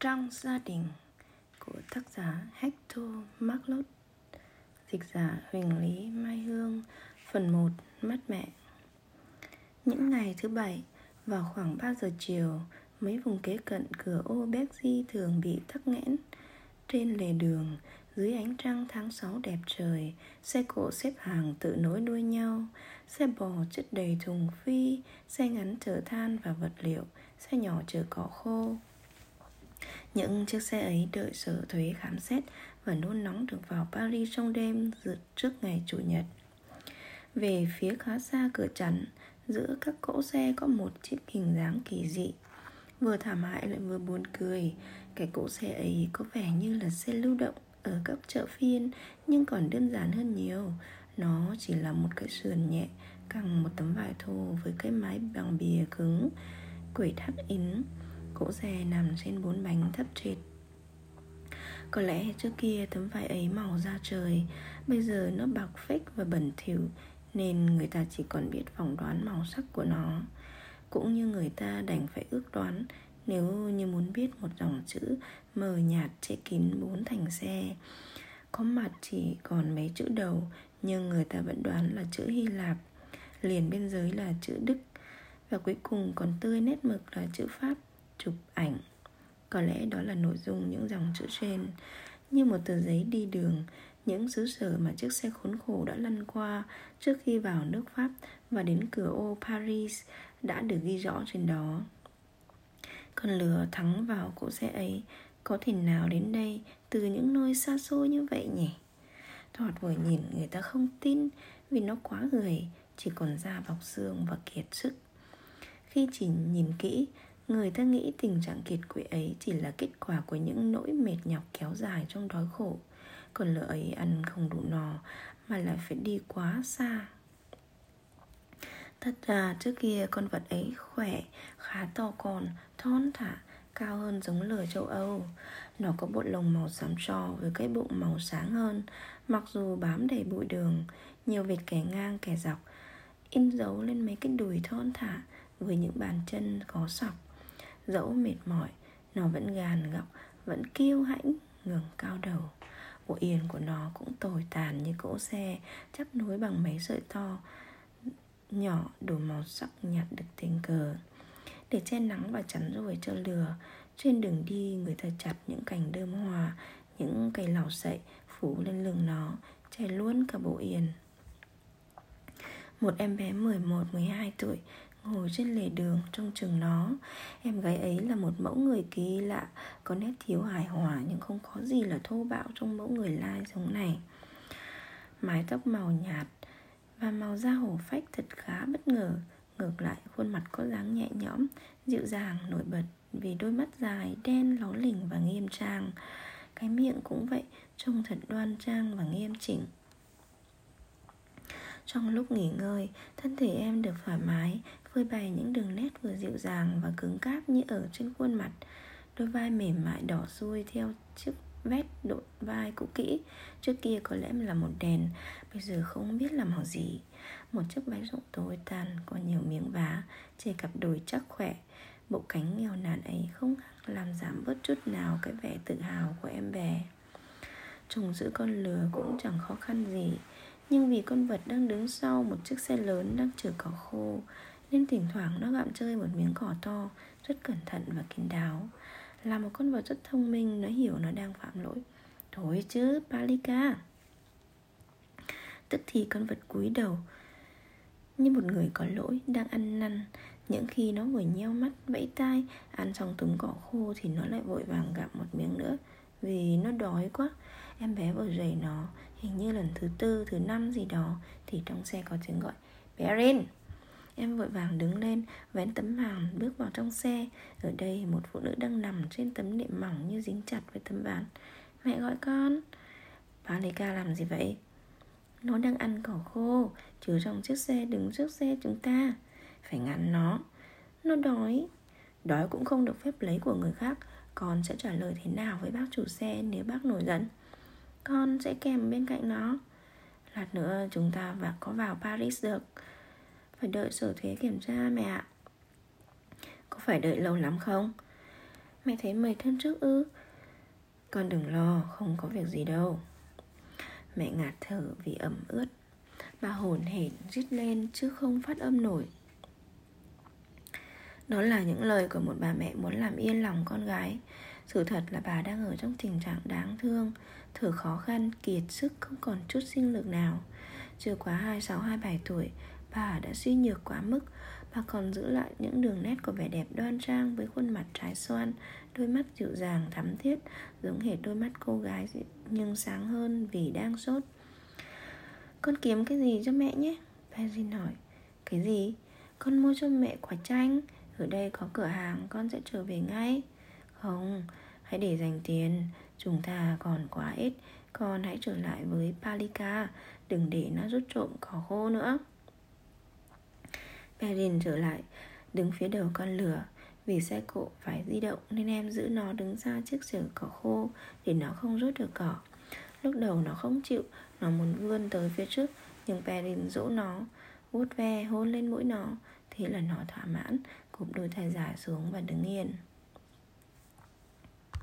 Trong gia đình của tác giả Hector Marlott Dịch giả Huỳnh Lý Mai Hương, Phần 1 Mắt mẹ. Những ngày thứ bảy, Vào khoảng 3 giờ chiều, Mấy vùng kế cận cửa ô Bexy thường bị tắc nghẽn. Trên lề đường, dưới ánh trăng tháng 6 đẹp trời, Xe cộ xếp hàng tự nối đuôi nhau. Xe bò chất đầy thùng phi, Xe ngắn chở than và vật liệu, Xe nhỏ chở cỏ khô những chiếc xe ấy đợi sở thuế khám xét và nôn nóng được vào Paris trong đêm trước ngày Chủ nhật. Về phía khá xa cửa chắn, giữa các cỗ xe có một chiếc hình dáng kỳ dị. Vừa thảm hại lại vừa buồn cười, cái cỗ xe ấy có vẻ như là xe lưu động ở các chợ phiên nhưng còn đơn giản hơn nhiều. Nó chỉ là một cái sườn nhẹ căng một tấm vải thô với cái mái bằng bìa cứng, quẩy thắt in cỗ xe nằm trên bốn bánh thấp trệt. Có lẽ trước kia tấm vải ấy màu da trời, Bây giờ nó bạc phếch và bẩn thỉu, Nên người ta chỉ còn biết phỏng đoán màu sắc của nó. Cũng như người ta đành phải ước đoán, Nếu như muốn biết một dòng chữ mờ nhạt che kín bốn thành xe, Có mặt chỉ còn mấy chữ đầu, Nhưng người ta vẫn đoán là chữ Hy Lạp, Liền bên dưới là chữ Đức, Và cuối cùng còn tươi nét mực là chữ Pháp chụp ảnh. Có lẽ đó là nội dung những dòng chữ trên. Như một tờ giấy đi đường, những xứ sở mà chiếc xe khốn khổ đã lăn qua trước khi vào nước pháp và đến cửa ô paris đã được ghi rõ trên đó. Con lừa thắng vào cỗ xe ấy, có thể nào đến đây từ những nơi xa xôi như vậy nhỉ? Thoạt vừa nhìn, người ta không tin, vì nó quá gầy chỉ còn da bọc xương và kiệt sức. Khi chỉ nhìn kỹ Người ta nghĩ tình trạng kiệt quệ ấy chỉ là kết quả của những nỗi mệt nhọc kéo dài trong đói khổ. Còn lỡ ấy ăn không đủ no mà lại phải đi quá xa. Thật ra trước kia con vật ấy khỏe, khá to con, thon thả, cao hơn giống lửa châu Âu. Nó có bộ lồng màu xám tro với cái bụng màu sáng hơn. Mặc dù bám đầy bụi đường, nhiều vệt kẻ ngang kẻ dọc In dấu lên mấy cái đùi thon thả với những bàn chân có sọc. Dẫu mệt mỏi Nó vẫn gàn gọc Vẫn kiêu hãnh ngừng cao đầu. Bộ yên của nó cũng tồi tàn như cỗ xe Chắp nối bằng mấy sợi to Nhỏ đủ màu sắc nhạt được tình cờ. Để che nắng và chắn rồi cho lừa Trên đường đi người ta chặt những cành đơm hòa, Những cây lào sậy phủ lên lưng nó Che luôn cả bộ yên một em bé 11-12 tuổi ngồi trên lề đường trong trường nó Em gái ấy là một mẫu người kỳ lạ Có nét thiếu hài hòa nhưng không có gì là thô bạo trong mẫu người lai giống này. Mái tóc màu nhạt và màu da hổ phách thật khá bất ngờ Ngược lại khuôn mặt có dáng nhẹ nhõm, dịu dàng, nổi bật Vì đôi mắt dài, đen, ló lỉnh và nghiêm trang. Cái miệng cũng vậy, trông thật đoan trang và nghiêm chỉnh trong lúc nghỉ ngơi, thân thể em được thoải mái, phơi bày những đường nét vừa dịu dàng và cứng cáp như ở trên khuôn mặt. Đôi vai mềm mại đỏ xuôi theo chiếc vét đội vai cũ kỹ. Trước kia có lẽ là một đèn Bây giờ không biết là màu gì. Một chiếc váy rộng tối tàn Có nhiều miếng vá Chỉ cặp đùi chắc khỏe. Bộ cánh nghèo nàn ấy không làm giảm bớt chút nào Cái vẻ tự hào của em bé. Trông giữ con lừa cũng chẳng khó khăn gì. Nhưng vì con vật đang đứng sau Một chiếc xe lớn đang chở cỏ khô, nên thỉnh thoảng nó gặm chơi một miếng cỏ to Rất cẩn thận và kín đáo. Là một con vật rất thông minh, Nó hiểu nó đang phạm lỗi. Thôi chứ, Palika. Tức thì con vật cúi đầu Như một người có lỗi, Đang ăn năn. Những khi nó vừa nheo mắt, vẫy tai, Ăn xong túng cỏ khô Thì nó lại vội vàng gặm một miếng nữa. Vì nó đói quá. Em bé vừa rầy nó Hình như lần thứ tư, thứ năm gì đó Thì trong xe có tiếng gọi bé Rin. Em vội vàng đứng lên Vén tấm màn bước vào trong xe. Ở đây một phụ nữ đang nằm trên tấm nệm mỏng Như dính chặt với tấm ván. Mẹ gọi con. Bà lấy ca làm gì vậy? Nó đang ăn cỏ khô Chứa trong chiếc xe đứng trước xe chúng ta. Phải ngăn nó. Nó đói. Đói cũng không được phép lấy của người khác Con sẽ trả lời thế nào với bác chủ xe Nếu bác nổi giận? Con sẽ kèm bên cạnh nó. Lát nữa chúng ta và có vào Paris được. Phải đợi sở thuế kiểm tra mẹ ạ. Có phải đợi lâu lắm không? Mẹ thấy mệt thân trước ư? Con đừng lo, không có việc gì đâu. Mẹ ngạt thở vì ẩm ướt. Bà hồn hển rít lên chứ không phát âm nổi. Đó là những lời của một bà mẹ muốn làm yên lòng con gái. Sự thật là bà đang ở trong tình trạng đáng thương Thở khó khăn, kiệt sức, không còn chút sinh lực nào. Chưa quá 26, 27 tuổi Bà đã suy nhược quá mức. Bà còn giữ lại những đường nét của vẻ đẹp đoan trang Với khuôn mặt trái xoan Đôi mắt dịu dàng thắm thiết Giống hệt đôi mắt cô gái Nhưng sáng hơn vì đang sốt. Con kiếm cái gì cho mẹ nhé? Benjin hỏi. Cái gì? Con mua cho mẹ quả chanh. Ở đây có cửa hàng con sẽ trở về ngay. Không, Hãy để dành tiền. Chúng ta còn quá ít. Con hãy trở lại với Palika. Đừng để nó rút trộm cỏ khô nữa. Perrin trở lại, Đứng phía đầu con lửa. Vì xe cộ phải di động Nên em giữ nó đứng xa chiếc xưởng cỏ khô Để nó không rút được cỏ. Lúc đầu nó không chịu, Nó muốn vươn tới phía trước, Nhưng Perrin dỗ nó. Vuốt ve, hôn lên mũi nó. Thế là nó thỏa mãn, Cụp đôi tay dài xuống và đứng yên.